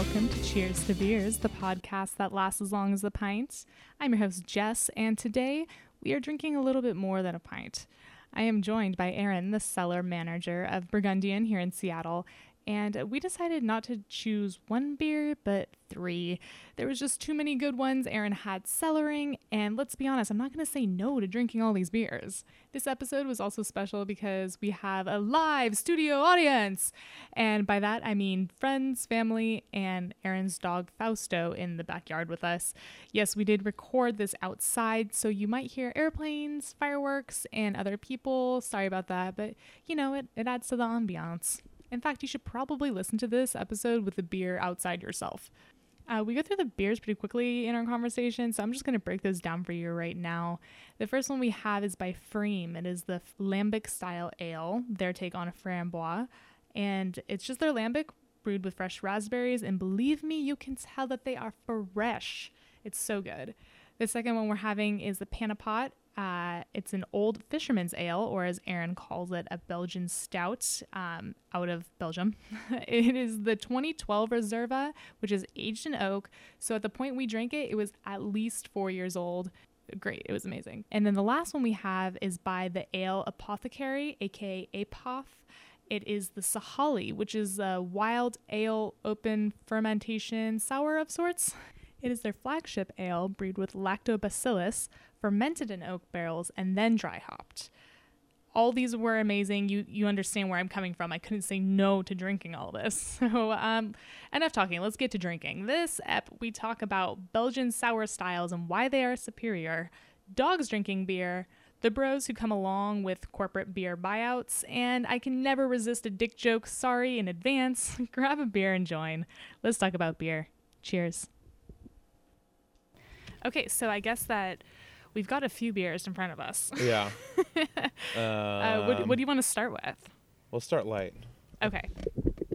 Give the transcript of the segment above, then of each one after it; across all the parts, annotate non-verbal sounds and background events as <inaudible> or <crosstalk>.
Welcome to Cheers to Beers, the podcast that lasts as long as the pint. I'm your host, Jess, and today we are drinking a little bit more than a pint. I am joined by Aaron, the cellar manager of Burgundian here in Seattle, and we decided not to choose one beer, but three. There was just too many good ones Aaron had cellaring, and let's be honest, I'm not to say no to drinking all these beers. This episode was also special because we have a live studio audience, and by that I mean friends, family, and Aaron's dog Fausto in the backyard with us. Yes, we did record this outside, so you might hear airplanes, fireworks, and other people. Sorry about that, but you know, it, it adds to the ambiance. In fact, you should probably listen to this episode with a beer outside yourself. Uh, we go through the beers pretty quickly in our conversation, so I'm just going to break those down for you right now. The first one we have is by pFriem. It is the Lambic style ale, their take on a framboise, and it's just their Lambic brewed with fresh raspberries. And believe me, you can tell that they are fresh. It's so good. The second one we're having is the Pennepot. Uh, it's an old fisherman's ale, or as Aaron calls it, a Belgian stout um, out of Belgium. <laughs> it is the 2012 Reserva, which is aged in oak. So at the point we drank it, it was at least four years old. Great, it was amazing. And then the last one we have is by the Ale Apothecary, aka Apoth. It is the Sahalie, which is a wild ale open fermentation sour of sorts. It is their flagship ale brewed with lactobacillus, fermented in oak barrels, and then dry hopped. All these were amazing. You you understand where I'm coming from. I couldn't say no to drinking all this. <laughs> So um, enough talking. Let's get to drinking. This ep we talk about Belgian sour styles and why they are superior. Dogs drinking beer, the bros who come along with corporate beer buyouts, and I can never resist a dick joke. Sorry in advance. <laughs> Grab a beer and join. Let's talk about beer. Cheers. Okay, so I guess that we've got a few beers in front of us. Yeah. <laughs> uh, what, what do you want to start with? We'll start light. Okay.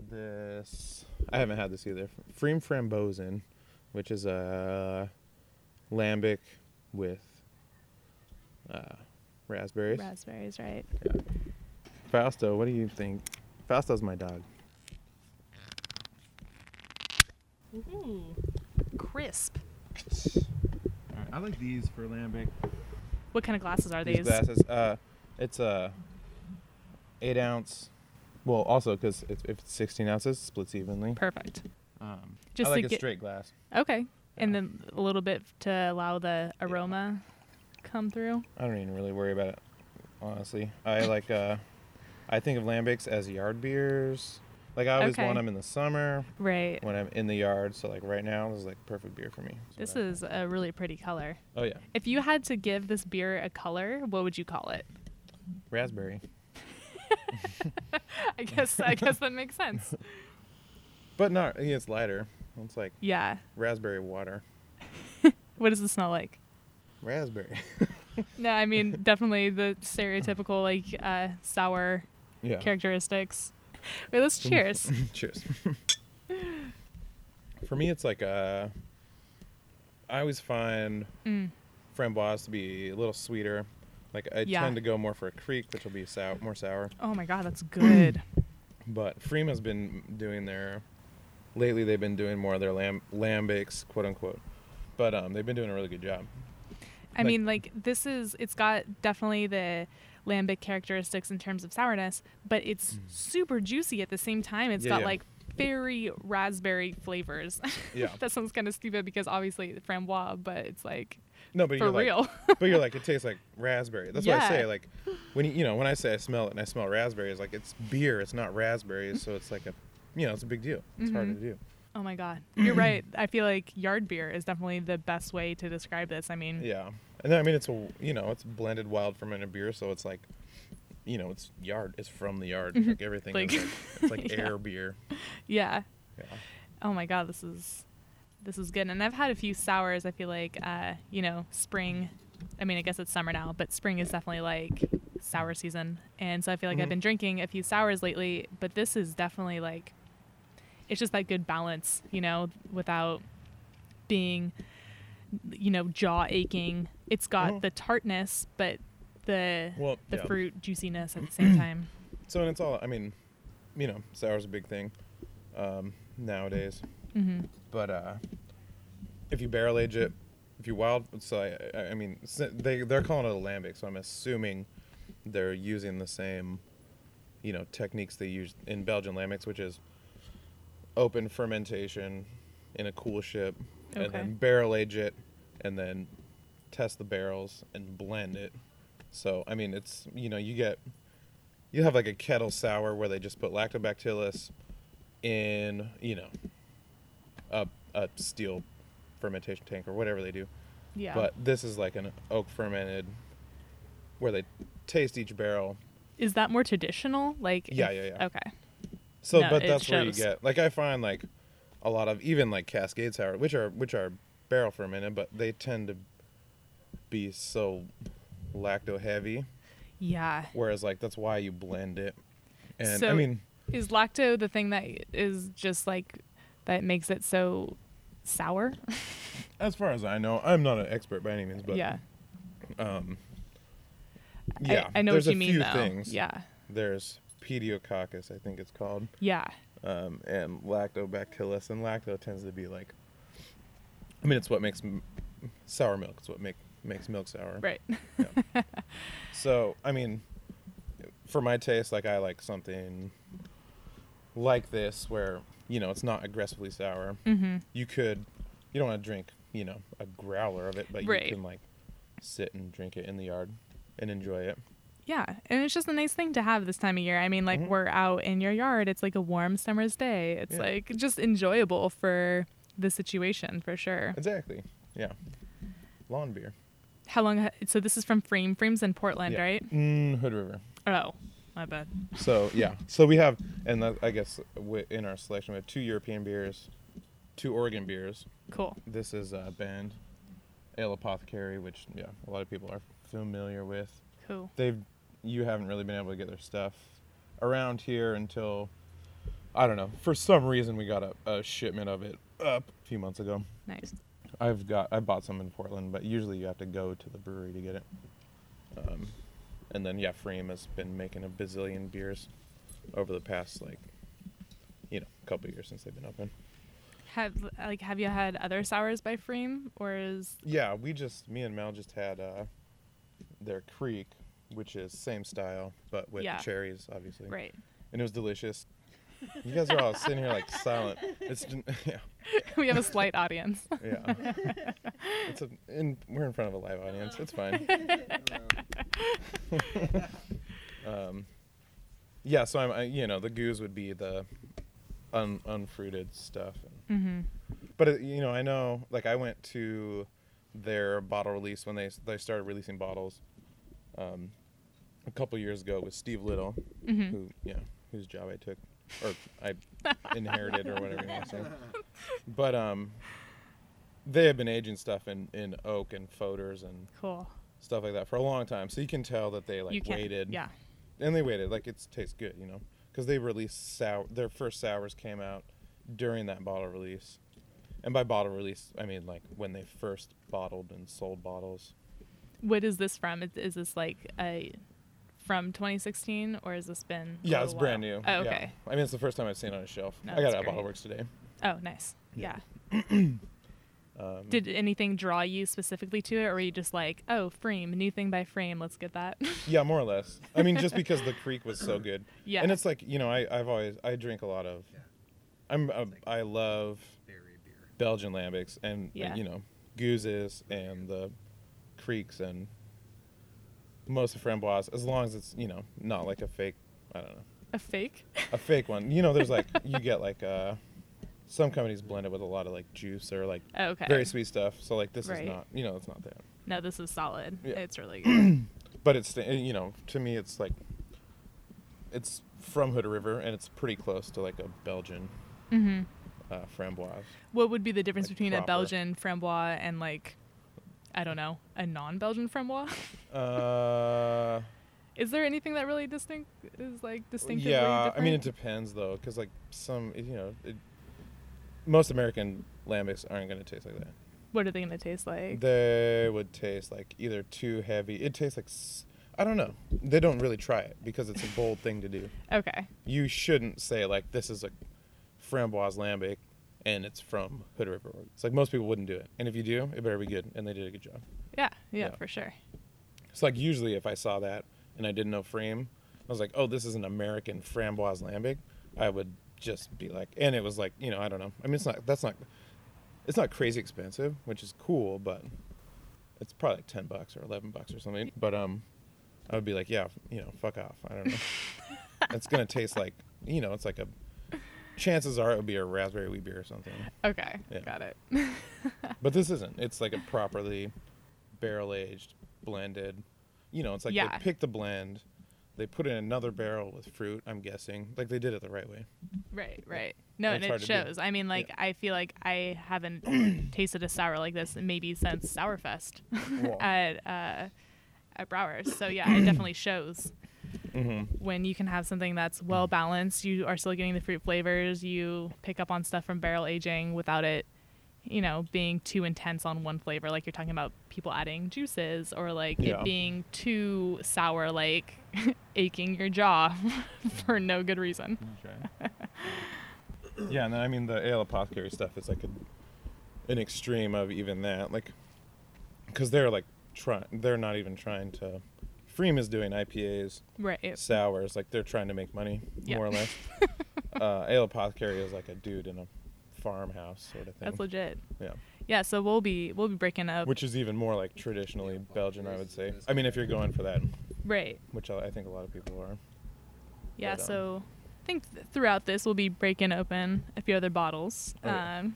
This I haven't had this either. pFriem Frambozen, which is a lambic with uh, raspberries. Raspberries, right? Yeah. Fausto, what do you think? Fausto's my dog. Ooh, crisp. Alright, I like these for lambic. What kind of glasses are These these? glasses. Uh, it's a eight ounce. Well, also because if it's 16 ounces, it splits evenly. Perfect. Um, Just I like to a get- straight glass. Okay. And then a little bit to allow the aroma come through. I don't even really worry about it, honestly. I like uh, I think of lambics as yard beers. Like I always Okay. want them in the summer Right. when I'm in the yard. So like right now, this is like perfect beer for me. So This is a really pretty color. Oh yeah, If you had to give this beer a color, what would you call it? raspberry. <laughs> <laughs> I guess I guess that makes sense. <laughs> But not. Yeah, it's lighter. It's like Yeah. raspberry water. What does it smell like? Raspberry. No, I mean definitely the stereotypical like uh, sour yeah. characteristics. Wait, let's cheers. <laughs> Cheers. for me, it's like uh, I always find Mm. framboise to be a little sweeter. Like I Yeah. tend to go more for a kriek, which will be sour, more sour. Oh my god, that's <clears throat> good. But pFriem's been doing their lately. They've been doing more of their lamb lambics, quote unquote. But um, they've been doing a really good job. I Like- mean, like this is it's got definitely the lambic characteristics in terms of sourness, but it's super juicy at the same time. It's Mm. Yeah, got yeah. like very raspberry flavors. <laughs> Yeah. that sounds kind of stupid because obviously framboise, but it's like No, but for you're like, real. <laughs> but you're like, it <laughs> tastes like raspberry. That's why I say like, when you, you know when I say I smell it and I smell raspberries, like it's beer, it's not raspberries, so it's like a, you know, it's a big deal. It's hard to Mhm. do. oh my god, <clears throat> you're right. I feel like yard beer is definitely the best way to describe this. I mean, Yeah, and then I mean it's a you know it's blended wild fermented beer, so it's like, you know, it's yard. It's from the yard. Mhm. Like everything. Like- is like, it's like <laughs> Yeah. air beer. yeah. Yeah. Oh my god, this is this is good. And I've had a few sours. I feel like uh, you know, spring. I mean, I guess it's summer now, but spring is definitely like sour season. And so I feel like I've Mhm. been drinking a few sours lately, but this is definitely like it's just that good balance, you know, without being you know, jaw aching. It's got Mhm. the tartness, but the Well, the yeah. fruit juiciness at the <clears throat> same time. So and it's all. I mean, you know, sour's a big thing. Um, nowadays. Mm-hmm. But uh, if you barrel age it, if you wild, so I, I, I mean, they they're calling it a lambic, so I'm assuming they're using the same, you know, techniques they use in Belgian lambics, which is open fermentation in a coolship, and then barrel age it, and then test the barrels and blend it. So I mean, it's you know you get you have like a kettle sour where they just put lactobacillus in you know a a steel fermentation tank or whatever they do. Yeah. But this is like an oak fermented where they taste each barrel. is that more traditional? Like Yeah, if- yeah, yeah. Okay. So No, but that's where you get like I find like a lot of even like Cascade sour, which are which are barrel fermented, but they tend to be so lacto heavy. Yeah. Whereas like that's why you blend it. And I So- mean Is lacto the thing that is just like that makes it so sour? <laughs> as far as I know, I'm not an expert by any means, but yeah. um I- yeah, I, know there's what you a mean few though. things. Yeah. There's pediococcus, I think it's called. Yeah. um, and lactobacillus, and lacto tends to be like, I mean, it's what makes m- sour milk. It's what make makes milk sour. Right. <laughs> So, I mean, for my taste, like I like something like this, where you know it's not aggressively sour. mm-hmm. You could, you don't want to drink, you know, a growler of it, but Right. you can like sit and drink it in the yard and enjoy it. Yeah, and it's just a nice thing to have this time of year. I mean, like Mhm. we're out in your yard. It's like a warm summer's day. It's Yeah. like just enjoyable for the situation for sure. Exactly. Yeah. Lawn beer. How long? So this is from pFriem. pFriem's in Portland, Yeah. right? Mm, Hood River. Oh, my bad. So yeah, so we have, and that- I guess in our selection we have two European beers, two Oregon beers. Cool. This is uh, Bend Ale Apothecary, which yeah, a lot of people are familiar with. Cool. They've, you haven't really been able to get their stuff around here until, I don't know, for some reason we got a, a shipment of it up a few months ago. Nice. I've got I bought some in Portland, but usually you have to go to the brewery to get it. Um, and then yeah, pFriem has been making a bazillion beers over the past like, you know, couple years since they've been open. Have like have you had other sours by pFriem or is Yeah, we just me and Mel just had uh, their Kriek, which is same style but with Yeah. cherries, obviously, right? and it was delicious. You guys are all sitting here like silent. It's <laughs> yeah, <laughs> we have a slight audience. yeah. It's a, in, we're in front of a live audience. It's fine. <laughs> um, yeah, so I'm, I, you know, the gueuze would be the un, unfruited stuff. mm-hmm. But it, you know, I know, like I went to their bottle release when they they started releasing bottles, um, a couple years ago with Steve Little, Mm-hmm. who yeah, whose job I took or I inherited or whatever you want to say. <laughs> But um, they have been aging stuff in in oak and foeders and Cool. stuff like that for a long time. So you can tell that they like can. waited. Yeah. And they waited. Like it tastes good, you know, because they released sour. Their first sours came out during that bottle release, and by bottle release, I mean like when they first bottled and sold bottles. What is this from? Is, is this like a from 2016 or has this been? Yeah, little it's brand new. Oh, Yeah. okay. I mean, it's the first time I've seen it on a shelf. No, I got it at great. Bottle Works today. Oh, nice. Yeah. Yeah. <coughs> Um, Did anything draw you specifically to it, or were you just like, oh, pFriem, new thing by pFriem, let's get that? <laughs> yeah, more or less. I mean, just because the kriek was so good. yeah. And it's like you know, I I've always I drink a lot of. Yeah. I'm a, I love berry beer. Belgian lambics and, Yeah. and you know gueuzes and the krieks and most of framboise as long as it's you know not like a fake I don't know a fake. a fake one. You know, there's like <laughs> you get like uh some companies blend it with a lot of like juice or like Oh, okay. very sweet stuff. So like this Right. is not you know it's not that. No, this is solid. Yeah. It's really <clears throat> good. But it's you know to me it's like it's from Hood River and it's pretty close to like a Belgian hmm uh, framboise. What would be the difference Like between a. Belgian framboise and like, I don't know, a non-Belgian framboise? Uh, <laughs> Is there anything that really distinct is like distinctively yeah, different? I mean it depends though, because like some you know it, most American lambics aren't going to taste like that. What are they gonna taste like? They would taste like either too heavy. It tastes like s- I don't know. They don't really try it because it's a bold thing to do. okay. You shouldn't say like this is a framboise lambic, and it's from Hood River. It's like most people wouldn't do it, and if you do, it better be good, and they did a good job. Yeah, yeah, Yeah. for sure. It's like usually if I saw that and I didn't know pFriem, I was like, oh, this is an American framboise lambic. I would just be like, and it was like, you know, I don't know. I mean, it's not that's not it's not crazy expensive, which is cool, but it's probably like ten bucks or eleven bucks or something. But um, I would be like, yeah, you know, fuck off. I don't know. <laughs> it's gonna taste like, you know, it's like a. Chances are it would be a raspberry wheat beer or something. Okay, Yeah. got it. <laughs> But this isn't. It's like a properly barrel aged, blended. You know, it's like Yeah. they pick the blend, they put in another barrel with fruit. I'm guessing, like they did it the right way. Right, right. No, And and it shows. I mean, like, I feel like I haven't <clears throat> tasted a sour like this maybe since Sourfest <laughs> at uh, at Brouwer's. So yeah, it definitely shows hmm when you can have something that's well balanced. You are still getting the fruit flavors. You pick up on stuff from barrel aging without it, you know, being too intense on one flavor. Like you're talking about people adding juices or like Yeah. it being too sour, like <laughs> aching your jaw <laughs> for no good reason. yeah, and then I mean the ale apothecary stuff is like a, an extreme of even that, like, because they're like trying, they're not even trying to. pFriem is doing IPAs, Right. sours, like they're trying to make money more or less. <laughs> uh, ale apothecary is like a dude in a farmhouse sort of thing. That's legit. yeah. Yeah, so we'll be we'll be breaking up. which is even more like traditionally Belgian, I would say. I mean, if you're going for that, right. which I I think a lot of people are. Yeah, But, um, so I think th- throughout this we'll be breaking open a few other bottles. Oh, yeah. um,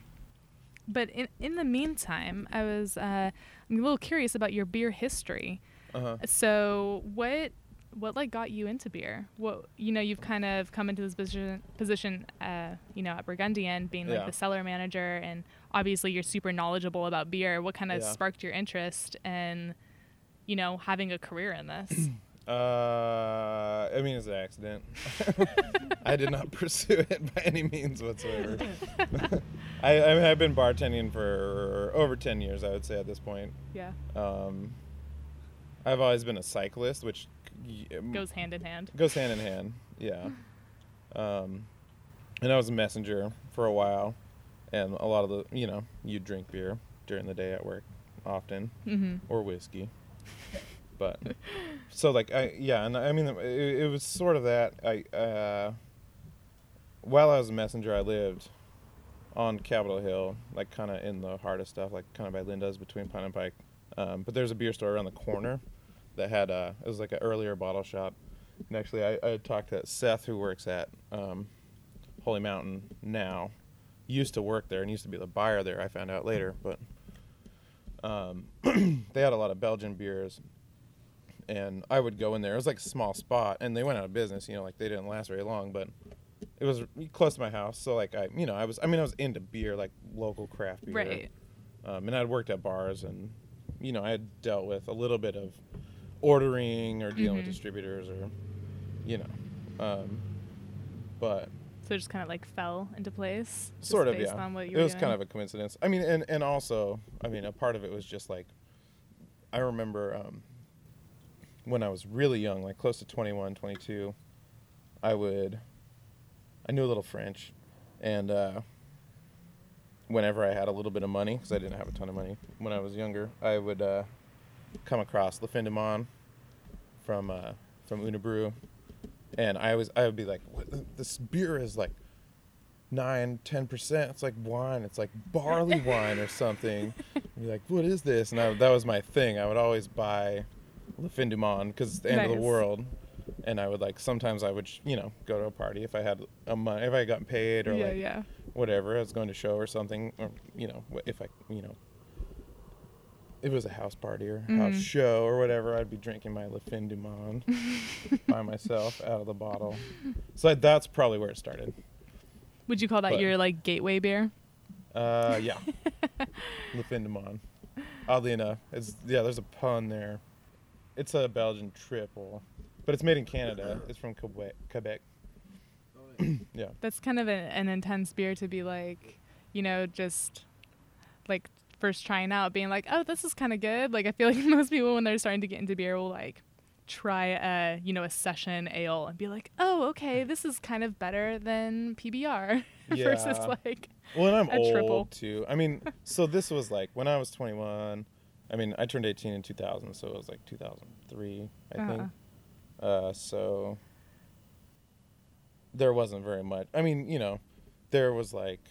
but in in the meantime, I was uh, I'm a little curious about your beer history. Uh-huh. So what what like got you into beer? What you know you've kind of come into this position position uh, you know at Burgundian being like Yeah. the cellar manager and obviously you're super knowledgeable about beer. What kind of Yeah. sparked your interest in you know having a career in this? <clears throat> Uh, I mean, it's an accident. <laughs> I did not <laughs> pursue it by any means whatsoever. <laughs> I, I mean, I've been bartending for over 10 years, I would say, at this point. yeah, Um, I've always been a cyclist, which goes hand in hand. goes hand in hand. Yeah. <laughs> Um, and I was a messenger for a while, and a lot of the, you know, you drink beer during the day at work often, Mm-hmm. or whiskey. But so like I yeah, and I mean it, it was sort of that. I uh, while I was a messenger, I lived on Capitol Hill, like kind of in the heart of stuff, like kind of by Linda's between Pine and Pike. Um, but there's a beer store around the corner that had uh, it was like an earlier bottle shop. And actually, I, I talked to Seth, who works at um, Holy Mountain now. Used to work there and used to be the buyer there. I found out later, but um, <clears throat> they had a lot of Belgian beers, and I would go in there. It was like a small spot, and they went out of business. You know, like they didn't last very long, but it was close to my house. So like I, you know, I was. I mean, I was into beer, like local craft beer. Right. Um, and I'd worked at bars, and you know, I had dealt with a little bit of ordering or dealing with Mhm. distributors, or you know, um, but So it just kind of like fell into place. sort of based yeah On what you it was doing? kind of a coincidence i mean and and also i mean a part of it was just like i remember um when i was really young like close to 21 22 i would i knew a little french and uh whenever i had a little bit of money because i didn't have a ton of money when i was younger i would uh come across Le Fin du Monde from uh from Unibroue and i was i would be like what, this beer is like nine, ten percent. It's like wine. It's like barley <laughs> wine or something. You're like, what is this? And I, that was my thing. I would always buy Le Fin du Monde because it's the end of the world. And I would like sometimes I would you know go to a party if I had a money if I got paid or yeah, like yeah. whatever I was going to show or something or you know if I you know it was a house party or house Mhm. show or whatever I'd be drinking my Le Fin du Monde by <laughs> myself out of the bottle. So that's probably where it started. Would you call that But- your like gateway beer? Uh, yeah. <laughs> Le Fin du Monde. Oddly enough, it's yeah. There's a pun there. It's a Belgian triple, but it's made in Canada. It's from Quebec. Quebec. <clears throat> yeah. That's kind of a, an intense beer to be like, you know, just like first trying out, being like, oh, this is kind of good. Like I feel <laughs> like most people when they're starting to get into beer will like try a you know a session ale and be like, oh okay, this is kind of better than PBR <laughs> yeah. versus like Well, and I'm A old triple. too. I mean, so this was like when I was 21. I mean, I turned 18 in 2000, so it was like 2003, I think. Uh-huh. Uh, so there wasn't very much. I mean, you know, there was like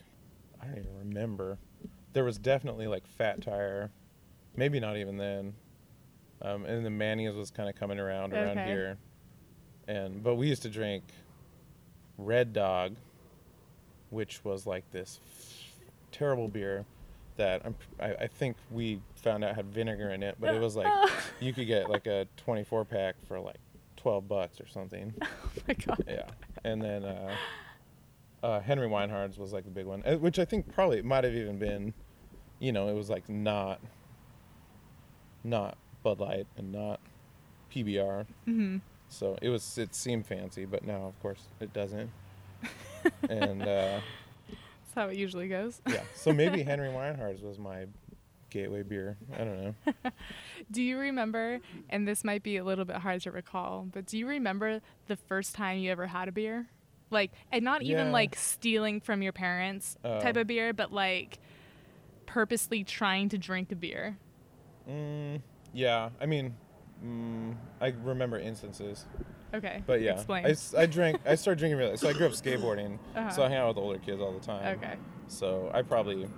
I don't even remember. There was definitely like Fat Tire, maybe not even then. Um, and the Manny's was kind of coming around around here, and but we used to drink Red Dog, which was like this terrible beer that I'm, I, I think we found out had vinegar in it, but it was like <laughs> you could get like a 24 pack for like 12 bucks or something. <laughs> oh my god. Yeah, and then uh, uh, Henry Weinhard's was like the big one, which I think probably might have even been, you know, it was like not, not Bud Light and not PBR, hmm so it was it seemed fancy, but now of course it doesn't. <laughs> and uh, That's how it usually goes. yeah, so maybe Henry Weinhard's was my gateway beer. I don't know. <laughs> Do you remember, and this might be a little bit hard to recall, but do you remember the first time you ever had a beer? Like, and not even Yeah. like stealing from your parents type Oh. of beer, but like purposely trying to drink a beer. Mm, yeah, I mean, mm, I remember instances. Okay. But yeah, Explain. I, I drank. I started drinking really. So I grew up skateboarding, Uh-huh. so I hang out with older kids all the time. okay. So I probably,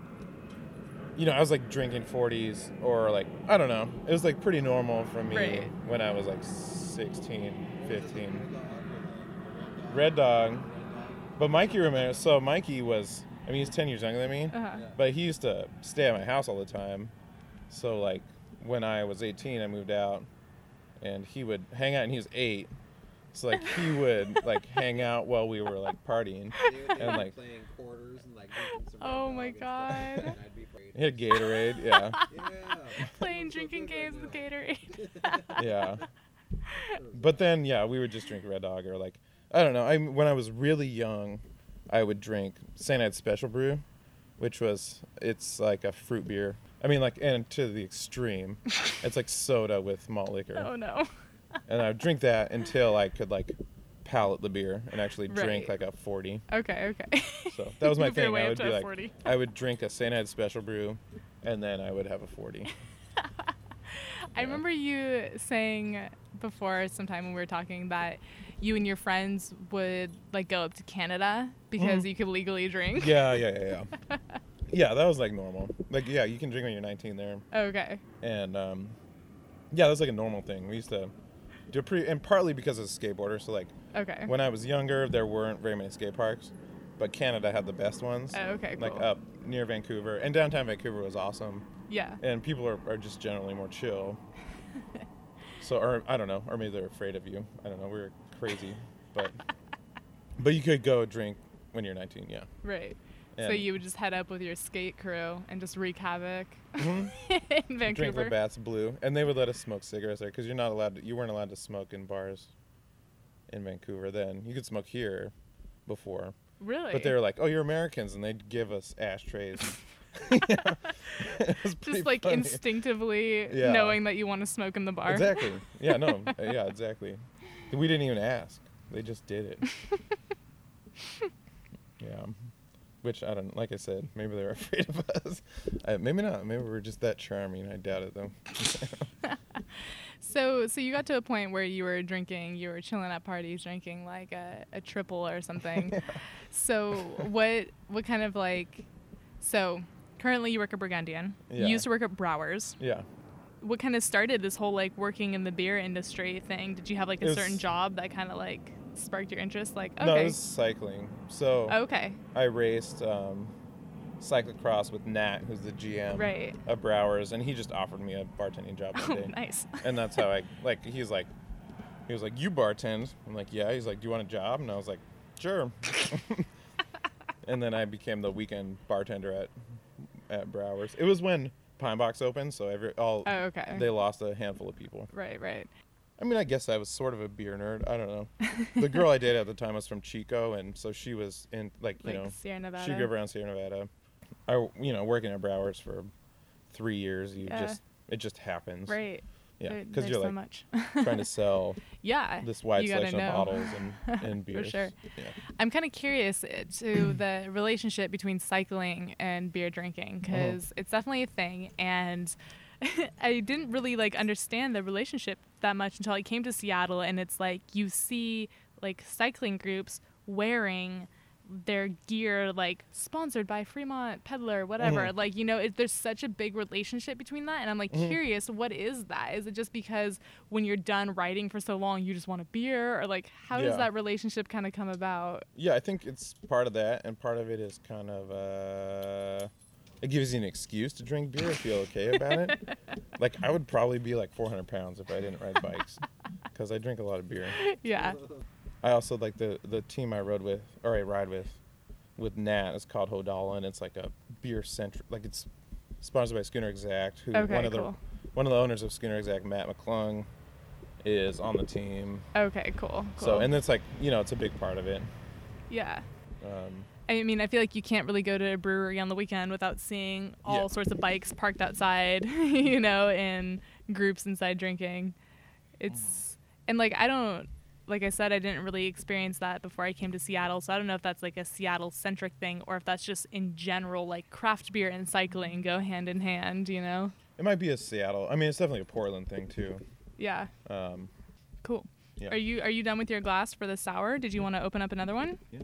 you know, I was like drinking 40s or like I don't know. It was like pretty normal for me Right. when I was like 16, 15. Red Dog, but Mikey remembers. So Mikey was. I mean, he's 10 years younger than me, Uh-huh. but he used to stay at my house all the time. So like when I was 18, I moved out, and he would hang out, and he was eight. So like he <laughs> would like hang out while we were like partying. and like- like playing quarters and like drinking some Oh my Dog and stuff, God. and I'd be. He had Gatorade, yeah, <laughs> Yeah. <laughs> Playing drinking games right with. Gatorade. yeah. But then yeah, we would just drink Red Dog or like I don't know. I when I was really young, I would drink Saint Ides Special Brew, which was it's like a fruit beer. I mean like and to the extreme, <laughs> it's like soda with malt liquor. oh no. and I would drink that until I could like palate the beer and actually drink Right. like a 40. Okay, okay. So that was <laughs> my thing. way I would be like, 40. I would drink a St. Ides special brew, and then I would have a 40. <laughs> I Yeah. remember you saying before sometime when we were talking that you and your friends would like go up to Canada because Mhm. you could legally drink. Yeah, yeah, yeah, yeah. <laughs> yeah, that was like normal. Like, yeah, you can drink when you're 19 there, Okay. and um, yeah, that was like a normal thing. We used to do a pretty, and partly because of skateboarder. So like, Okay. when I was younger, there weren't very many skate parks, but Canada had the best ones. Oh, okay, Like cool. up near Vancouver, and downtown Vancouver was awesome. yeah. and people are, are just generally more chill. <laughs> so, or I don't know, or maybe they're afraid of you. I don't know. We're crazy, but but you could go drink when you're 19. Yeah. Right. so you would just head up with your skate crew and just wreak havoc <laughs> Mhm. in drink Vancouver. Labatt's Blue, and they would let us smoke cigarettes there because you're not allowed. To, you weren't allowed to smoke in bars in Vancouver. Then you could smoke here before, Really? but they were like, "Oh, you're Americans," and they'd give us ashtrays. Yeah. <laughs> <laughs> It was pretty just like funny. instinctively Yeah. knowing that you want to smoke in the bar. Exactly. Yeah, no. yeah, exactly. We didn't even ask. They just did it. <laughs> yeah. Which I don't like I said, maybe they were <laughs> afraid of us. Maybe not. Maybe we are just that charming. I doubt it though. <laughs> So, so you got to a point where you were drinking, you were chilling at parties, drinking like a, a triple or something. So, what what kind of like? So, currently you work at Burgundian. Yeah. You used to work at Brouwer's. yeah. What kind of started this whole like working in the beer industry thing? Did you have like a was- certain job that kind of like sparked your interest? Like, okay, No, it was cycling. So okay, I raced um, cyclocross with Nat, who's the GM right. of Brouwer's, and he just offered me a bartending job <laughs> one Oh, day. nice. and that's how I like. He's like, he was like, "You bartend." I'm like, "Yeah." He's like, "Do you want a job?" And I was like, "Sure." <laughs> and then I became the weekend bartender at at Brouwer's. It was when Pine Box open, so every all Oh, okay. they lost a handful of people. right, right. I mean, I guess I was sort of a beer nerd. I don't know. <laughs> the girl I dated at the time was from Chico, and so she was in like you Like know Sierra Nevada. she grew up around Sierra Nevada. I you know working at Brouwer's for three years. You Yeah. just it just happens. Right. Yeah, because you're so like much. trying to sell <laughs> yeah. this wide selection of bottles and, <laughs> and beers. For sure. Yeah. I'm kind of curious uh, to <clears throat> the relationship between cycling and beer drinking Uh-huh. because it's definitely a thing, and <laughs> I didn't really like understand the relationship that much until I came to Seattle, and it's like you see like cycling groups wearing their gear like sponsored by Fremont Peddler whatever Mhm. like you know it, there's such a big relationship between that and I'm like Mhm. curious what is that is it just because when you're done riding for so long you just want a beer or like how does that relationship kind of come about Yeah, I think it's part of that, and part of it is kind of uh, it gives you an excuse to drink beer and feel okay about it. <laughs> like I would probably be like 400 pounds if I didn't ride bikes, because I drink a lot of beer. <laughs> yeah I also like the the team I rode with, or I ride with, with Nat. It's called Hodala, and it's like a beer centric. Like it's sponsored by Schooner Exact, who Okay, one of the one of the owners of Schooner Exact, Matt McClung, is on the team. Okay, cool. cool. So and it's like you know it's a big part of it. yeah. Um, I mean, I feel like you can't really go to a brewery on the weekend without seeing all Yeah. sorts of bikes parked outside, <laughs> you know, in groups inside drinking. It's and like I don't like I said I didn't really experience that before I came to Seattle, so I don't know if that's like a Seattle centric thing or if that's just in general like craft beer and cycling go hand in hand, you know. it might be a Seattle. I mean, it's definitely a Portland thing too. Yeah. Um, Cool. yeah. Are you are you done with your glass for the sour? Did you want to open up another one? Yeah.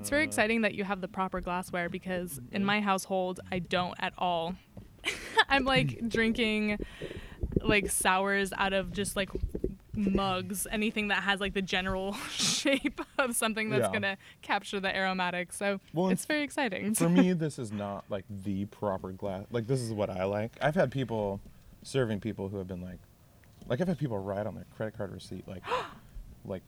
It's very Uh, exciting that you have the proper glassware because in my household I don't at all. <laughs> I'm like drinking like sours out of just like mugs, anything that has like the general <laughs> shape of something that's Yeah. gonna capture the aromatics. So Well, it's very exciting. for me, <laughs> this is not like the proper glass. Like this is what I like. I've had people serving people who have been like, like I've had people write on their credit card receipt like, <gasps> like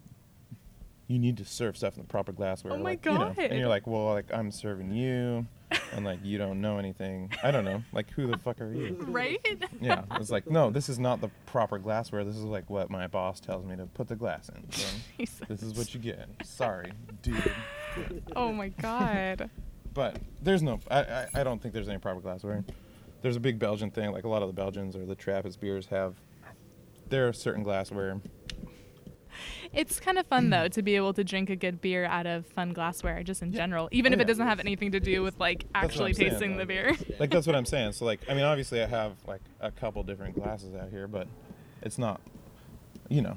you need to serve stuff in the proper glassware. Oh my like, you know, and you're like, well, like I'm serving you, and like you don't know anything. I don't know. Like who the fuck are you? right? Yeah, it's like no, this is not the proper glassware. This is like what my boss tells me to put the glass in. So this is what you get. Sorry, dude. Oh my god. But there's no, I, I, I don't think there's any proper glassware. There's a big Belgian thing, like a lot of the Belgians or the Trappist beers have their certain glassware. It's kind of fun though mm. to be able to drink a good beer out of fun glassware, just in Yeah. general, even Oh, if yeah. it doesn't have anything to do with like actually tasting though. the beer. <laughs> Like that's what I'm <laughs> saying. So like, I mean, obviously I have like a couple different glasses out here, but it's not, you know,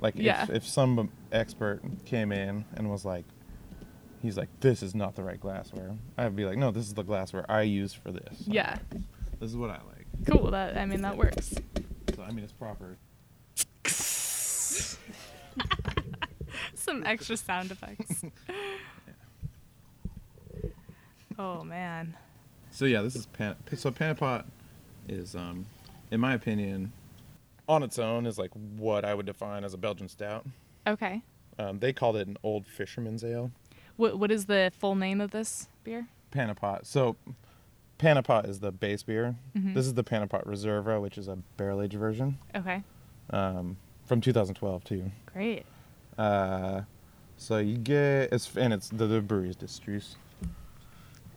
like Yeah. if, if some expert came in and was like, he's like, this is not the right glassware. I'd be like, no, this is the glassware I use for this. yeah. This is what I like. Cool. That I mean that works. So I mean, it's proper. Some extra sound effects. <laughs> oh man. So yeah, this is pan. So Pennepot is, um, in my opinion, on its own is like what I would define as a Belgian stout. Okay. Um, they called it an old fisherman's ale. What what is the full name of this beer? Pennepot. So Pennepot is the base beer. Mhm. This is the Pennepot Reserva, which is a barrel aged version Okay. um, from 2012 too. Great. Uh, so you get it's and it's the, the brewery is De Struise.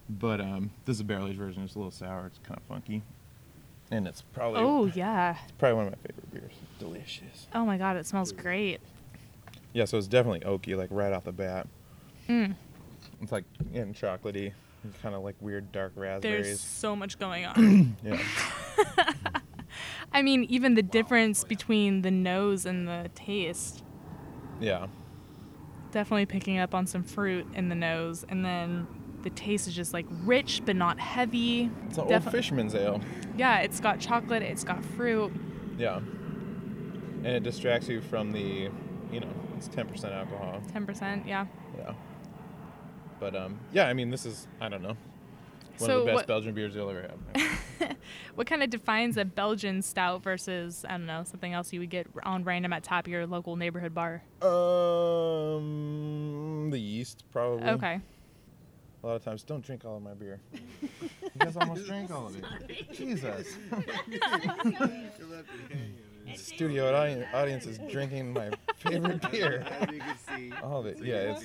But um, this is a barrel aged version. It's a little sour. It's kind of funky, and it's probably Oh yeah. It's probably one of my favorite beers. Delicious. Oh my god, it smells great. Yeah, so it's definitely oaky, like right off the bat. Mm. It's like and chocolatey, kind of like weird dark raspberries. There's so much going on. <coughs> Yeah, <laughs> I mean, even the difference between the nose and the taste. Yeah, Definitely picking up on some fruit in the nose, and then the taste is just like rich but not heavy. it's an Defi- old fisherman's ale. Yeah, it's got chocolate, it's got fruit. Yeah, and it distracts you from the, you know, it's ten percent alcohol. 10%, yeah. Yeah, but um, yeah, I mean, this is I don't know, one So of the best what- Belgian beers you'll ever have. <laughs> What kind of defines a Belgian stout versus, I don't know, something else you would get on random at top of your local neighborhood bar? um, the yeast probably. Okay. A lot of times, don't drink all of my beer. you guys almost drank all of it. Jesus. <laughs> <laughs> Studio audience, audience is drinking my favorite beer. As you can see. All of it. Yeah, it's.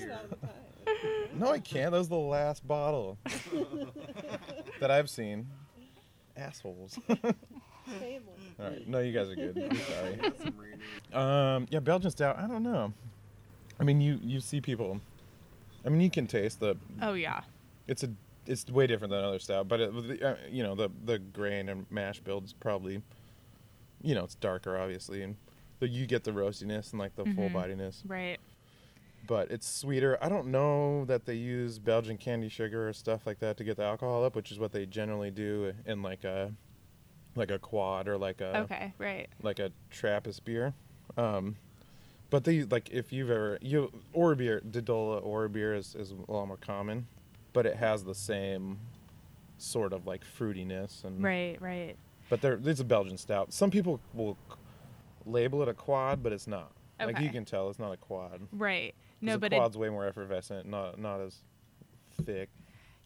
Can No, I can't. That was the last bottle <laughs> that I've seen. Assholes. <laughs> All right. No, you guys are good. I'm sorry. That's some random- Um, yeah, Belgian stout. I don't know. I mean, you you see people. I mean, you can taste the. Oh yeah. It's a. It's way different than other stout, but it, uh, you know the the grain and mash build is probably. You know, it's darker, obviously, and the, you get the roastiness and like the full Mhm. bodiness, Right. But it's sweeter. I don't know that they use Belgian candy sugar or stuff like that to get the alcohol up, which is what they generally do in like a, like a quad or like a Okay. Right. like a Trappist beer. Um, but they like if you've ever you or beer, Didola or beer is, is a lot more common, but it has the same sort of like fruitiness and Right. Right. But there, it's a Belgian stout. Some people will label it a quad, but it's not. Like you can tell it's not a quad. Right. No, a but it, quad's way more effervescent, not not as thick.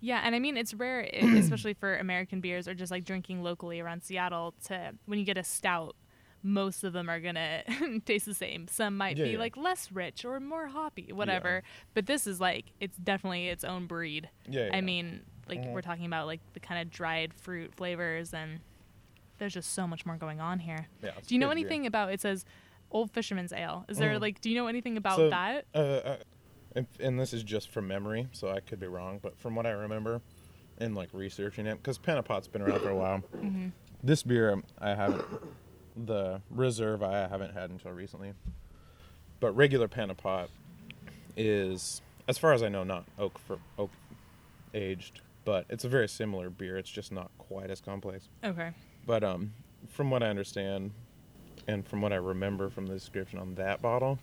Yeah, and I mean it's rare, <clears throat> especially for American beers or just like drinking locally around Seattle. To when you get a stout, most of them are gonna <laughs> taste the same. Some might Yeah, be yeah. like less rich or more hoppy, whatever. But this is like it's definitely its own breed. Yeah. yeah. I mean, like Mhm. we're talking about like the kind of dried fruit flavors, and there's just so much more going on here. yeah, Do you know good beer. anything about? It says Old Fisherman's Ale. Is there Mhm. like? Do you know anything about So, that? Uh, uh, and, and this is just from memory, so I could be wrong, but from what I remember, in like researching it, because Pennepot's been around for a while. hmm This beer I haven't, the reserve I haven't had until recently, but regular Pennepot is, as far as I know, not oak for oak aged, but it's a very similar beer. It's just not quite as complex. Okay. But um, from what I understand, and from what I remember from the description on that bottle,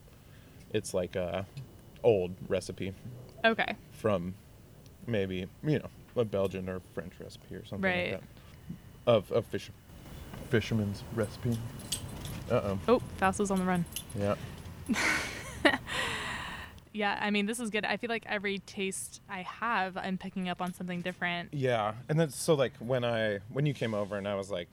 it's like a old recipe Okay. from maybe you know a Belgian or French recipe or something Right. like that of of fish fisherman's recipe. Uh oh. Oh, Fausto's on the run. Yeah. <laughs> Yeah, I mean, this is good. I feel like every taste I have, I'm picking up on something different. Yeah, and then so like when I when you came over and I was like,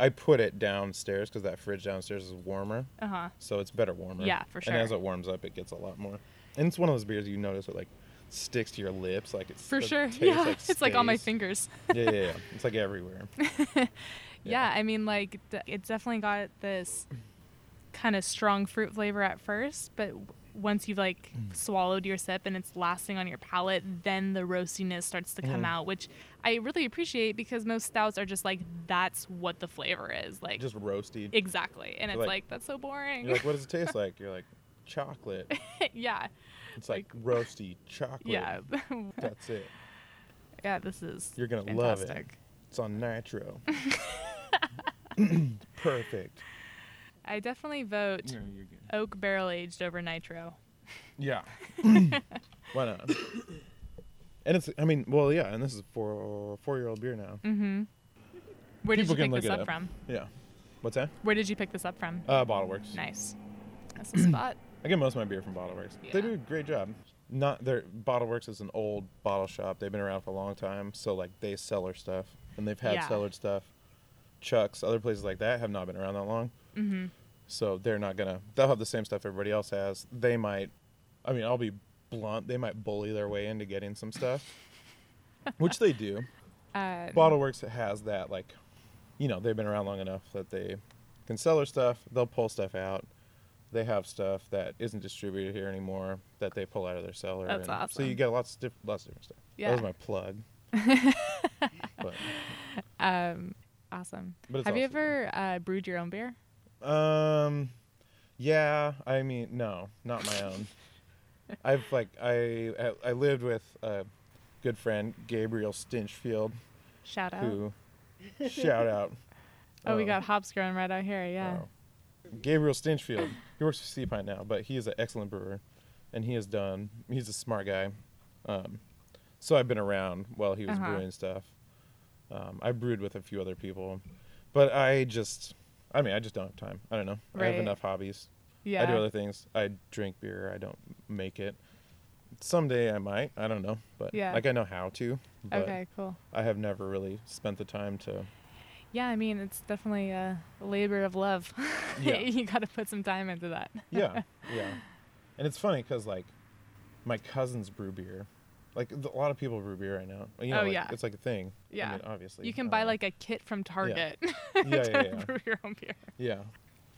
I put it downstairs because that fridge downstairs is warmer, Uh huh. so it's better warmer. Yeah, for sure. And as it warms up, it gets a lot more. And it's one of those beers you notice it like sticks to your lips, like it's For sure. Yeah, like <laughs> it's like on my fingers. yeah, yeah, yeah. <laughs> It's like everywhere. <laughs> Yeah, I mean, like, th- it's definitely got this kind of strong fruit flavor at first, but w- once you've like Mm. swallowed your sip and it's lasting on your palate, then the roastiness starts to come Mhm. out, which I really appreciate because most stouts are just like, that's what the flavor is. Like, Just roasty. exactly. And it's Like- like, that's so boring. You're like, what does it <laughs> taste like? You're like, chocolate. <laughs> yeah. It's like roasty <laughs> chocolate. Yeah. That's it. yeah, this is You're gonna love it. It's on nitro. <clears throat> Perfect. I definitely vote No, oak barrel aged over nitro. Yeah. Why not? And it's, I mean, well, yeah, and this is a four year old beer now. Mm-hmm. Where did People you pick this up, up. from? Yeah. What's that? Where did you pick this up from? Uh, Bottle Works. Nice. That's the spot. <clears throat> I get most of my beer from Bottle Works. Yeah. They do a great job. Not their Bottle Works is an old bottle shop. They've been around for a long time, so like they cellar stuff, and they've had Yeah. cellared stuff. Chuck's, other places like that have not been around that long, Mm-hmm. so they're not gonna. They'll have the same stuff everybody else has. They might. I mean, I'll be blunt. They might bully their way into getting some stuff, <laughs> which they do. Uh, Bottle Works has that like, you know, they've been around long enough that they can sell their stuff. They'll pull stuff out. They have stuff that isn't distributed here anymore that they pull out of their cellar. That's and So you get lots of diff- lots of different stuff. Yeah. That was my plug. <laughs> but um, awesome. But Have you ever uh, brewed your own beer? um, yeah. I mean, no, not my own. I've like I I- lived with a good friend Gabriel Stinchfield Shout out. who shout out. <laughs> Oh, we um, got hops growing right out here. Yeah. Oh. Gabriel Stinchfield. he works for Seapine now, but he is an excellent brewer, and he has done. He's a smart guy. Um, so I've been around while he was Uh-huh. brewing stuff. Um, I brewed with a few other people, but I just, I mean, I just don't have time. I don't know. I have enough hobbies. Yeah. I do other things. I drink beer. I don't make it. Someday I might. I don't know, but Yeah. like I know how to. Okay, cool. I have never really spent the time to. Yeah, I mean, it's definitely a labor of love. <laughs> Yeah. you got to put some time into that. yeah, yeah. <laughs> And it's funny because like my cousins brew beer, Like a lot of people brew beer right now. You know, Oh, like, yeah. it's like a thing. I Yeah. mean, obviously. You can buy uh, like a kit from Target yeah, <laughs> to yeah, yeah. brew your own beer. Yeah.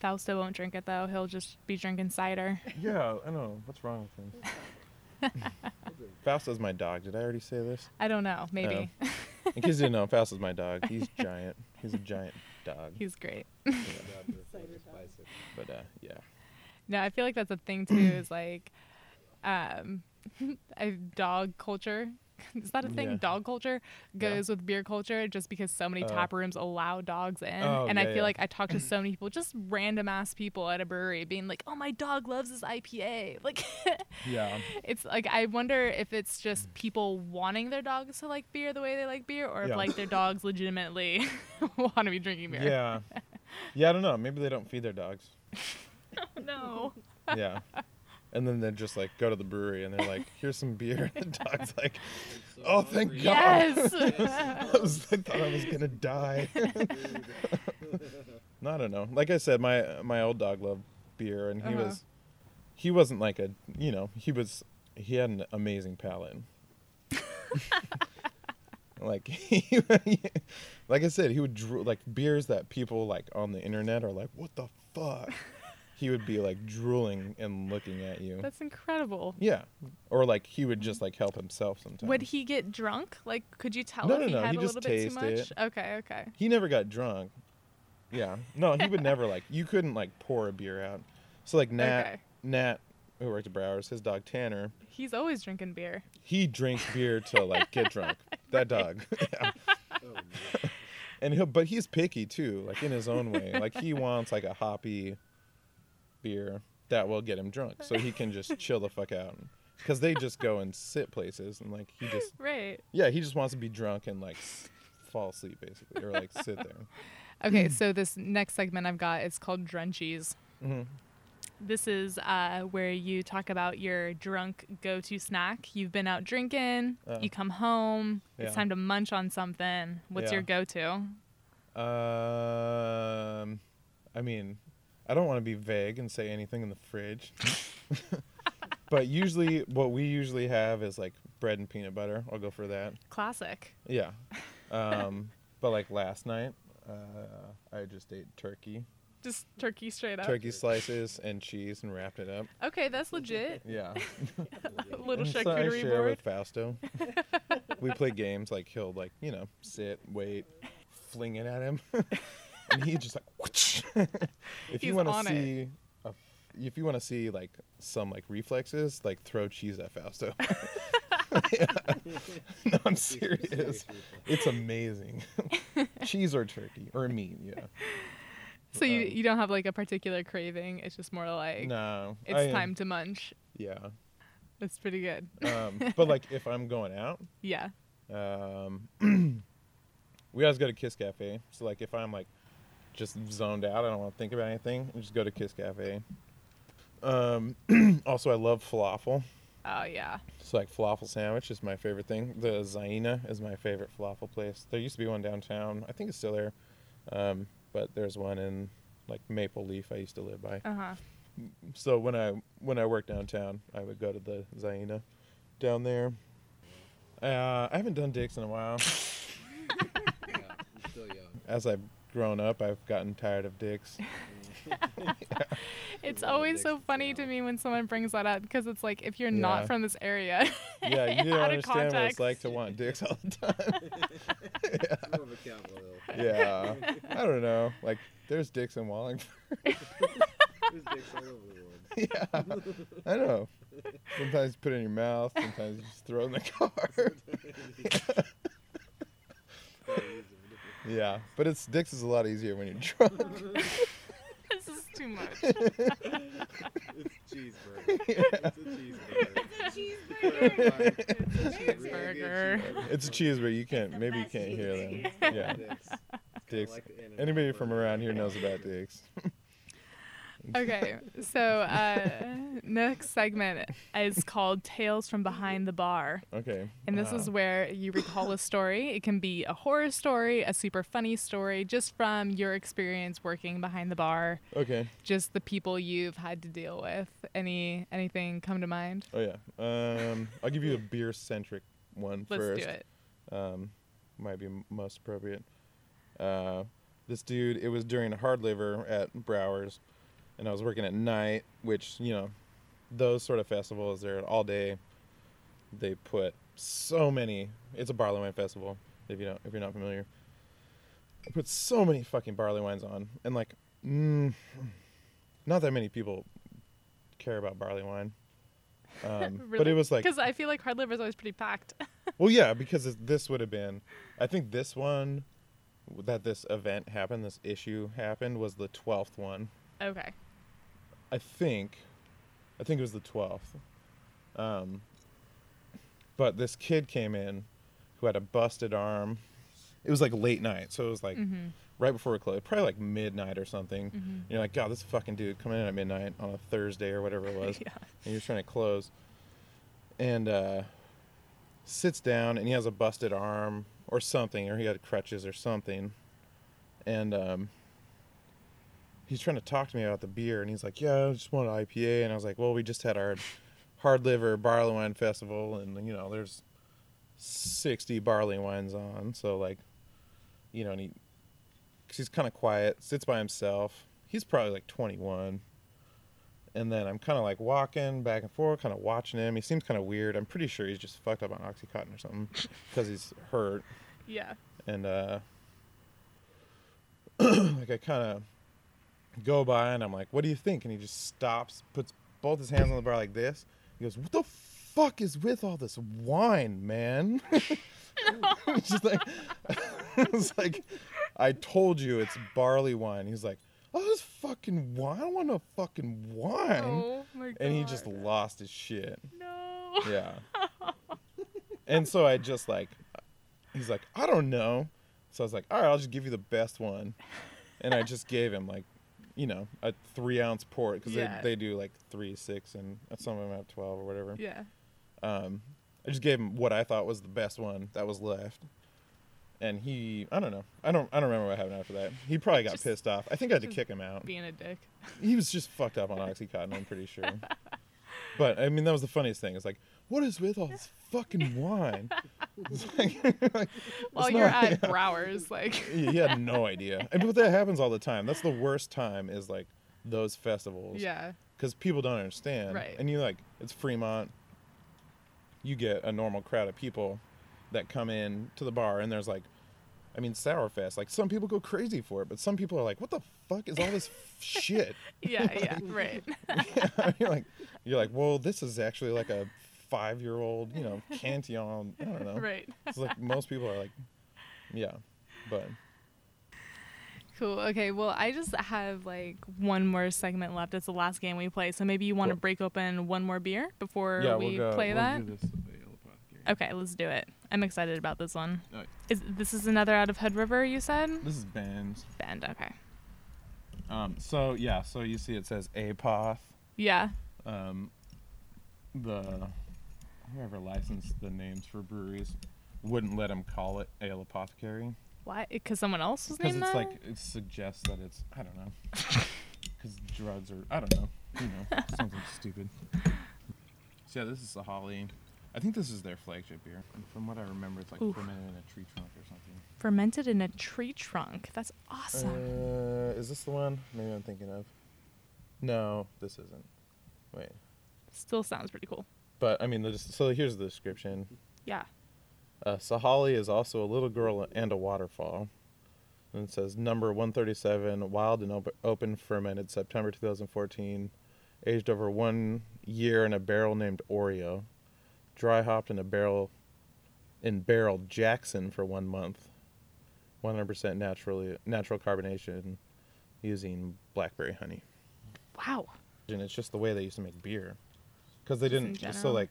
Fausto won't drink it though. He'll just be drinking cider. Yeah, I know. What's wrong with him? <laughs> Fausto's my dog. Did I already say this? I don't know. Maybe. <laughs> In case you didn't know, Fausto's my dog. He's giant. He's a giant dog. He's great. <laughs> But uh, yeah. No, I feel like that's a thing too. Is like, um, I dog culture. <laughs> Is that a thing? Yeah. Dog culture goes with beer culture just because so many Oh. tap rooms allow dogs in. Oh, and I feel yeah. like I talk to <clears throat> so many people, just random ass people at a brewery, being like, "Oh, my dog loves this IPA." <laughs> Like, Yeah. it's like I wonder if it's just people wanting their dogs to like beer the way they like beer, or if like their dogs legitimately <laughs> want to be drinking beer. Yeah. Yeah, I don't know. Maybe they don't feed their dogs. Oh, no. Yeah. And then they just like go to the brewery and they're like, "Here's some beer." <laughs> And the dog's like, "Oh, thank God." Yes. <laughs> I, was, I thought I was gonna die. <laughs> no, I don't know. Like I said, my my old dog loved beer, and he Uh-huh. was he wasn't like a you know he was he had an amazing palate. like he, like I said, he would dro- like beers that people like on the internet are like, "What the fuck." He would be like drooling and looking at you. That's incredible. yeah, or like he would just mm-hmm. like help himself sometimes. Would he get drunk? Like, could you tell No, if no, he no, had he a just little bit too much? tasted Okay, okay. He never got drunk. Yeah. No, he would <laughs> never like you couldn't like pour a beer out. So like Nat Okay. Nat who worked at Brouwer's, his dog Tanner, He's always drinking beer. he drinks beer to like get drunk. <laughs> That dog. <laughs> yeah. Oh. And he'll but he's picky too, like in his own way. Like he wants like a hoppy beer that will get him drunk so he can just chill the fuck out. Cuz they just go and sit places and like he just <laughs> Right. yeah, he just wants to be drunk and like fall asleep basically or like sit there. <laughs> Okay, so this next segment I've got is called Drunchies. hmm This is uh, where you talk about your drunk go-to snack. You've been out drinking. Uh. you come home. It's time to munch on something. What's Yeah. your go-to? Um, I mean, I don't want to be vague and say anything in the fridge. <laughs> but usually, what we usually have is like bread and peanut butter. I'll go for that. Classic. Yeah. Um, <laughs> but like last night, uh, I just ate turkey, Just turkey straight up. turkey slices and cheese, and wrapped it up. Okay, that's legit. <laughs> Yeah. Little And so I charcuterie share board. with Fausto. we play games like he'll like you know sit, wait, fling it at him, and he just like. <laughs> if you want to see, a if you want to see like some like reflexes, like throw cheese at Fausto. <laughs> Yeah. <laughs> No, I'm serious. It's amazing. cheese or turkey or meat, yeah. So you, Um, you don't have like a particular craving. It's just more like No, it's I am- time to munch. Yeah, That's pretty good. um, but like if I'm going out, Yeah. Um, <clears throat> we always go to Kiss Cafe. So like if I'm like just zoned out, I don't want to think about anything. I just go to Kiss Cafe. Um, <clears throat> also, I love falafel. Oh yeah. It's like falafel sandwich is my favorite thing. The Zaina is my favorite falafel place. There used to be one downtown. I think it's still there. Um, but there's one in like Maple Leaf. I used to live by. Uh huh. So when I when I worked downtown, I would go to the Zaina down there. Uh, I haven't done dicks in a while. Yeah, still young. as I've grown up, I've gotten tired of dicks. <laughs> It's always so funny to me when someone brings that up because it's like if you're not from this area, Yeah, you <laughs> don't understand what it's like to want dicks all the time. <laughs> It's more of a Capitol Hill. yeah, I don't know. Like, there's dicks in Wallingford. There's dicks all over the world. yeah, I know. Sometimes you put it in your mouth. Sometimes you just throw it in the car. Yeah, but it's dicks is a lot easier when you're drunk. <laughs> this is too much. It's <laughs> cheeseburger. It's a cheeseburger. <laughs> It's a cheeseburger. it's a cheeseburger. It's a cheeseburger. You can't. Maybe you can't hear them. Yeah, Dicks. dicks. like the In-N-Out Anybody from burger. around here knows about dicks. Okay, so uh, next segment is called Tales from Behind the Bar. Okay. And this is where you recall a story. It can be a horror story, a super funny story, just from your experience working behind the bar, Okay. just the people you've had to deal with. Any anything come to mind? Oh yeah. Um, I'll give you a beer centric one Let's first. do it. Um, might be most appropriate. Uh, this dude, it was during a hard liver at Brouwer's, and I was working at night, which you know, those sort of festivals they're all day. They put so many. It's a barley wine festival. If you don't, if you're not familiar, they put so many fucking barley wines on, and like, mm, not that many people care about barley wine. <laughs> Um, But it was like because I feel like hard liver is always pretty packed. <laughs> well, yeah, because this would have been. I think this one that this event happened, this issue happened, was the twelfth one. okay. I think. I think it was the twelfth. Um. But this kid came in, who had a busted arm. It was like late night, so it was like Mm-hmm. right before it closed, probably like midnight or something. Mm-hmm. You're like, God, this fucking dude coming in at midnight on a Thursday or whatever it was. <laughs> yeah. and he was trying to close and uh sits down and he has a busted arm or something or he had crutches or something and um he's trying to talk to me about the beer and he's like yeah i just want an ipa and i was like well we just had our hard liver barley wine festival and you know there's 60 barley wines on so like you know and he cause he's kind of quiet sits by himself he's probably like 21 and then I'm kind of like walking back and forth, kind of watching him. He seems kind of weird. I'm pretty sure he's just fucked up on oxycontin or something because he's hurt. Yeah. And uh, <clears throat> like I kind of go by and I'm like, "What do you think?" And he just stops, puts both his hands on the bar like this. He goes, "What the fuck is with all this wine, man?" <laughs> just like, <laughs> it's like, I told you it's barley wine. He's like, "Oh, this fucking wine. I don't want no fucking wine." Oh my god. and he just lost his shit. No. Yeah. <laughs> and so I just like, he's like, I don't know. So I was like, all right, I'll just give you the best one. And I just gave him like, you know, a three ounce port because Yeah. they, they do like three, six, and some of them have 12 or whatever. Yeah. Um, I just gave him what I thought was the best one that was left. And he, I don't know. I don't, I don't remember what happened after that. He probably got Just- pissed off. I think I had to kick him out. Being a dick. He was just fucked up on Oxycontin, I'm pretty sure. <laughs> But I mean, that was the funniest thing. It's like, what is with all this fucking wine? Like- <laughs> like, While you're not- at Brouwer's, like. he he had no idea. And but that happens all the time. That's the worst time is like those festivals. Yeah. Because people don't understand. Right. And you like, it's Fremont. You get a normal crowd of people that come in to the bar, and there's like, I mean, Sourfest. Like some people go crazy for it, but some people are like, "What the fuck is all this <laughs> shit?" Yeah. Yeah. <laughs> Right. yeah, you're like, you're like, well, this is actually like a five-year-old, you know, <laughs> Cantillon. I don't know. right. It's like most people are like, yeah, but Cool. Okay. Well, I just have like one more segment left. It's the last game we play. So maybe you want to Cool. break open one more beer before yeah, we we'll go, play we'll that. do this Okay, let's do it. I'm excited about this one. Is this is another out of Hood River? You said This is Bend. Bend. Okay. Um, so yeah, so you see it says Apoth. Yeah. Um, the whoever licensed the names for breweries wouldn't let them call it Ale Apothecary Why? Because someone else was because named it's that. like it suggests that it's I don't know <laughs> because drugs are I don't know you know something stupid. So yeah, this is Sahalie. I think this is their flagship beer. And from what I remember, it's like Oof. fermented in a tree trunk or something. fermented in a tree trunk. That's awesome. Uh, is this the one? Maybe I'm thinking of. No, this isn't. Wait, Still sounds pretty cool. But I mean, the, so here's the description. Yeah. Uh, Sahalie is also a little girl and a waterfall. And it says number 137, wild and op- open fermented September 2014, aged over one year in a barrel named Oreo, dry hopped in a barrel in barrel Jackson for one month, 100% naturally natural carbonation using blackberry honey. Wow. And it's just the way they used to make beer, because they didn't. So general. like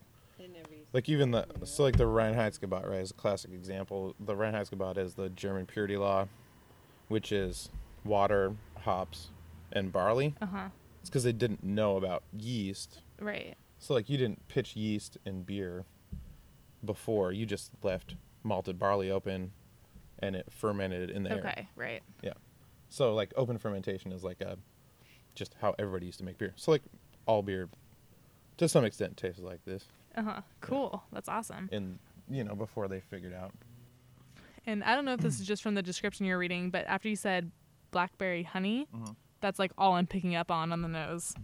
like even the so like the Reinheitsgebot right is a classic example. The Reinheitsgebot is the German purity law, which is water, hops, and barley. Uh huh. it's because they didn't know about yeast. Right. So like you didn't pitch yeast in beer before. You just left malted barley open, and it fermented in the air. Okay. Right. Yeah. So like open fermentation is like a just how everybody used to make beer. So like all beer, to some extent, tastes like this. Uh huh. Cool. That's awesome. And you know before they figured out. And I don't know if this is just from the description you're reading, but after you said blackberry honey, Mhm. that's like all I'm picking up on on the nose.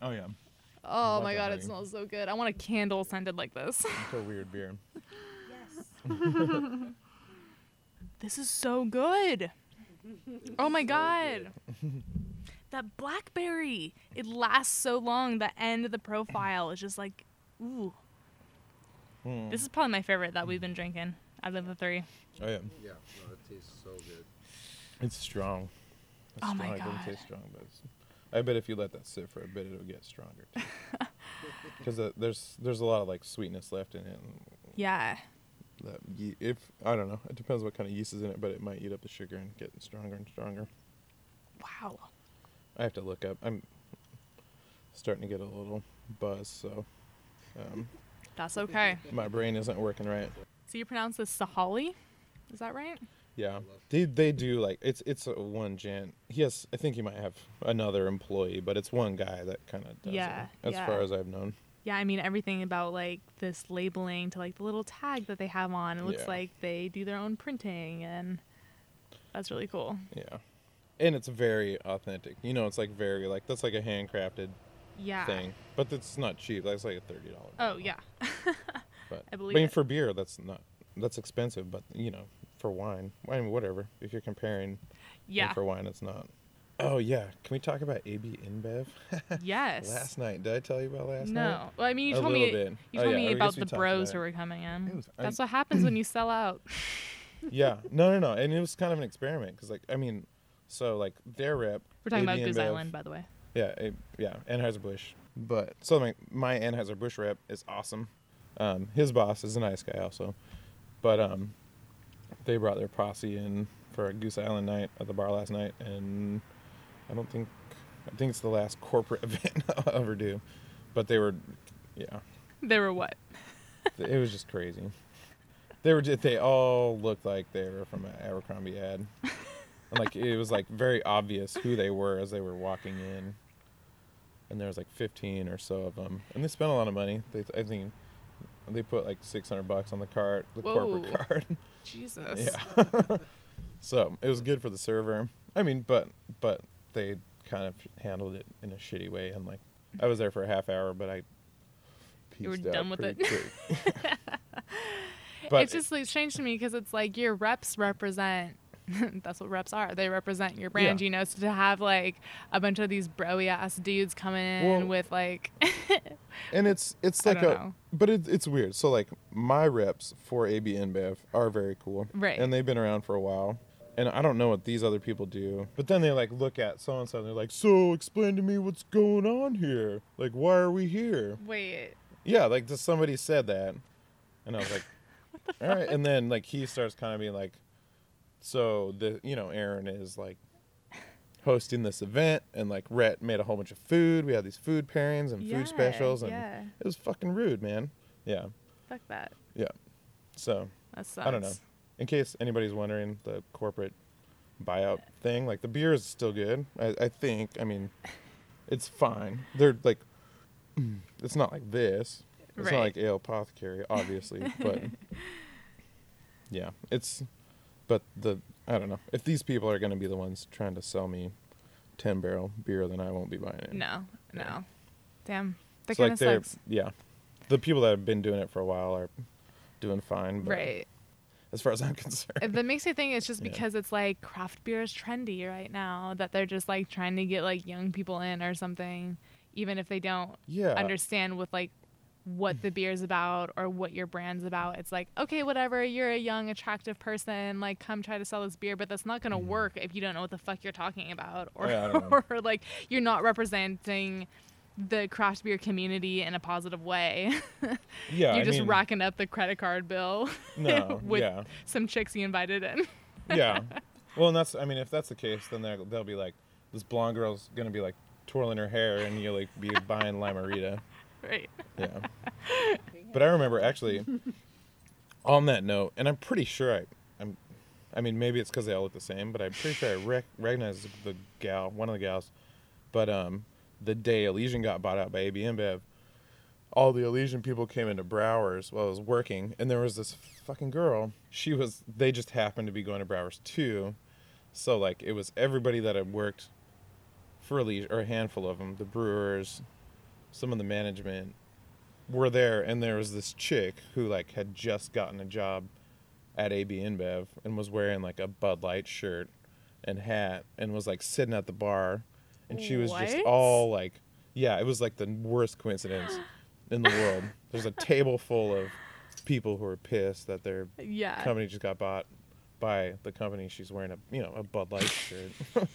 Oh yeah, Oh my god, honey. it smells so good. I want a candle scented like this. it's a weird beer. Yes. <laughs> this is so good. Oh my god. <laughs> That blackberry, it lasts so long. The end of the profile is just like, ooh. Mm. This is probably my favorite that we've been drinking out of the three. oh yeah, Yeah, no, it tastes so good. it's strong. It's Oh my strong. It doesn't God. taste strong, but it's, I bet if you let that sit for a bit, it'll get stronger. Because <laughs> uh, there's there's a lot of like sweetness left in it. And Yeah. that ye- if I don't know, it depends what kind of yeast is in it, but it might eat up the sugar and get stronger and stronger. Wow. I have to look up. I'm starting to get a little buzz, so um, That's okay. my brain isn't working right. So you pronounce this Sahalie? Is that right? Yeah, they they do like it's it's a one gent. He has I think he might have another employee, but it's one guy that kind of does Yeah, it, as yeah. far as I've known. Yeah, I mean everything about like this labeling to like the little tag that they have on. It looks Yeah. like they do their own printing and that's really cool. Yeah, and it's very authentic. You know, it's like very like that's like a handcrafted Yeah. thing, but it's not cheap. That's like a thirty dollars. Oh yeah. <laughs> but I believe. I mean, it. for beer, that's not that's expensive. But you know, for wine, I mean, whatever. If you're comparing, Yeah. for wine, it's not. Oh yeah, can we talk about AB InBev? <laughs> yes. last night, did I tell you about last no. night? No. Well, I mean, you told me bit. you Oh, told yeah, me about the bros who were coming in. Was- I- That's what happens when you sell out. <laughs> yeah, no, no, no, and it was kind of an experiment because, like, I mean, so like their rep. We're talking about Goose Island, by the way. Yeah, it, yeah, Anheuser Busch. But so my my Anheuser Busch rep is awesome. Um, his boss is a nice guy also, but um, they brought their posse in for a Goose Island night at the bar last night, and I don't think I think it's the last corporate <laughs> event I'll ever do, but they were, yeah, They were what? it was just crazy. They were just, they all looked like they were from an Abercrombie ad. <laughs> And like it was like very obvious who they were as they were walking in. And there was like 15 or so of them. And they spent a lot of money. They I think they put like 600 bucks on the cart, the corporate card. <laughs> Jesus. yeah. <laughs> so, it was good for the server. I mean, but but they kind of handled it in a shitty way and like I was there for a half hour, but I You were done with it. <laughs> but it's just like strange to me because it's like your reps represent. <laughs> that's what reps are. They represent your brand, Yeah. you know. So to have like a bunch of these broy ass dudes coming in Well, with like, <laughs> and it's it's like a know. but it, it's weird so like my reps for ab inbev are very cool Right. and they've been around for a while and i don't know what these other people do but then they like look at so and so and they're like so explain to me what's going on here like why are we here wait, yeah like just somebody said that and i was like <laughs> all right and then like he starts kind of being like so the you know aaron is like hosting this event and like Rhett made a whole bunch of food. We had these food pairings and Yeah, food specials and yeah. it was fucking rude man. Yeah. Fuck that. yeah. So That sucks. i don't know. In case anybody's wondering the corporate buyout thing like the beer is still good. I, I think i mean it's fine. They're like <clears throat> it's not like this. It's Right. not like ale apothecary obviously but <laughs> yeah it's but the i don't know if these people are going to be the ones trying to sell me 10 barrel beer then i won't be buying it No, no. Yeah. Damn. That So, kind like of they're sucks. yeah the people that have been doing it for a while are doing fine but Right. as far as i'm <laughs> concerned That makes me think it's just Yeah. because it's like craft beer is trendy right now that they're just like trying to get like young people in or something, even if they don't yeah understand with like what the beer's about or what your brand's about. It's like, okay, whatever, you're a young, attractive person, like come try to sell this beer, but that's not gonna work if you don't know what the fuck you're talking about. Or, Mm. Yeah, I <laughs> don't know. or like you're not representing the craft beer community in a positive way. <laughs> yeah you're I just mean, racking up the credit card bill <laughs> no with yeah some chicks you invited in. yeah well and that's i mean if that's the case then they'll, they'll be like this blonde girl's gonna be like twirling her hair and you'll like be buying Lime-A-Rita. Right. Yeah. <laughs> But I remember actually on that note, and I'm pretty sure I, I'm, I mean maybe it's because they all look the same, but I'm pretty sure I rec- recognize the gal, one of the gals. But um, the day Elysian got bought out by AB InBev, all the Elysian people came into Brouwer's while I was working, and there was this fucking girl. She was. They just happened to be going to Brouwer's too, so like it was everybody that had worked for Elysian, or a handful of them, the brewers, some of the management, were there, and there was this chick who like had just gotten a job at AB InBev and was wearing like a Bud Light shirt and hat and was like sitting at the bar, and she was just all like, yeah, it was like the worst coincidence <gasps> in the world. There's a table full of people who are pissed that their Yeah. company just got bought by the company she's wearing a you know a Bud Light shirt <laughs> Oh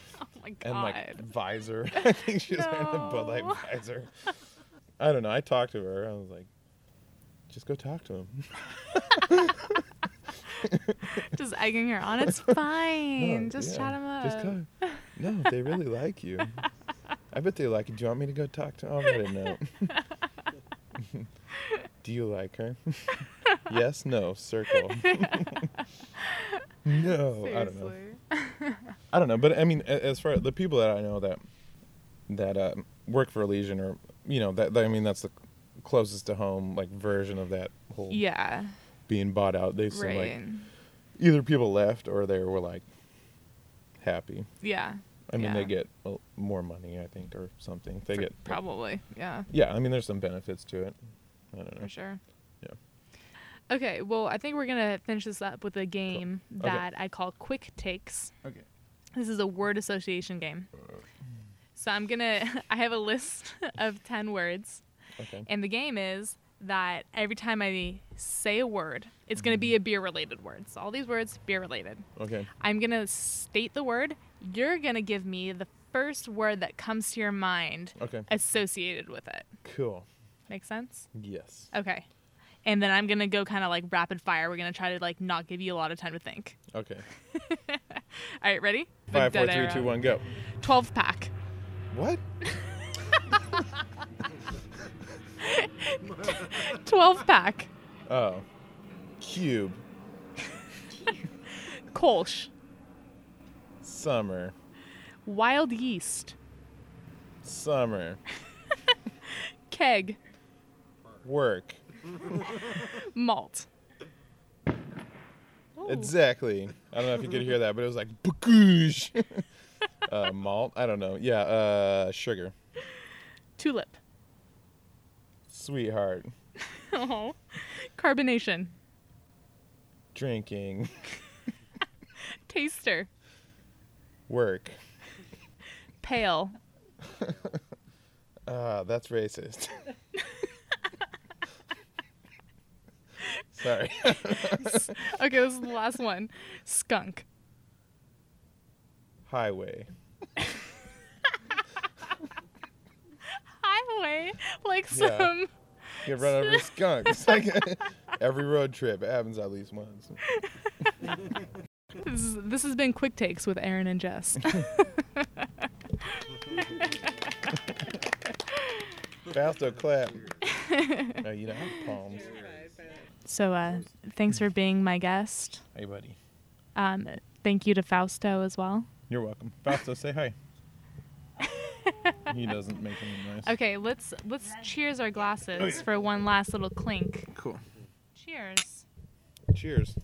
my god. and like visor. <laughs> I think she was wearing a Bud Light visor. <laughs> I don't know. I talked to her. I was like, just go talk to him. <laughs> just egging her on. It's <laughs> fine. No, just yeah, chat him up. Just go. No, they really <laughs> like you. I bet they like you. Do you want me to go talk to? I'll write a. Do you like her? yes. No. Circle. no. I don't know. I don't know, but I mean, as far as the people that I know that that uh, work for Elysian, or you know, that, that I mean, that's the closest to home like version of that whole Yeah. being bought out. They seem Right. like either people left or they were like happy. yeah. I mean, Yeah. they get uh, more money, I think, or something. They For- get probably. Yeah. Yeah, I mean, there's some benefits to it. I don't know. For sure. Yeah. Okay, well, I think we're going to finish this up with a game Okay. that I call Quick Takes. Okay. This is a word association game. So I'm to, <laughs> I have a list <laughs> of 10 words, Okay. and the game is that every time I say a word, it's to be mm-hmm. a beer related word. So all these words, beer related. Okay. I'm to state the word. You're to give me the first word that comes to your mind Okay. associated with it. Cool. Make sense? Yes. Okay. And then I'm gonna go kind of like rapid fire. We're gonna try to like not give you a lot of time to think. Okay. <laughs> All right, ready? Five, four, three, arrow. two, one, go. Twelve pack. What? <laughs> Twelve pack. Oh. Cube. <laughs> Kolsch. Summer. Wild yeast. Summer. <laughs> Keg. Work. Malt. Exactly. I don't know if you could hear that, but it was like bakoosh. Uh, malt. I don't know. Yeah. Uh, sugar. Tulip. Sweetheart. <laughs> Oh. Carbonation. Drinking. <laughs> Taster. Work. Pale. <laughs> Ah, that's racist. Sorry. Okay, this is the last one. Skunk. Highway. Highway. Like Yeah. some. Get run over a skunk. It's like every road trip. It happens at least once. This, is, this has been Quick Takes with Aaron and Jess. <laughs> Fausto clap. <laughs> oh, you don't have palms. So, uh, thanks for being my guest. Hey, buddy. Um, thank you to Fausto as well. You're welcome. Fausto, say hi. he doesn't make any noise. Okay, let's let's cheers our glasses Oh, yeah. for one last little clink. Cool. Cheers. Cheers.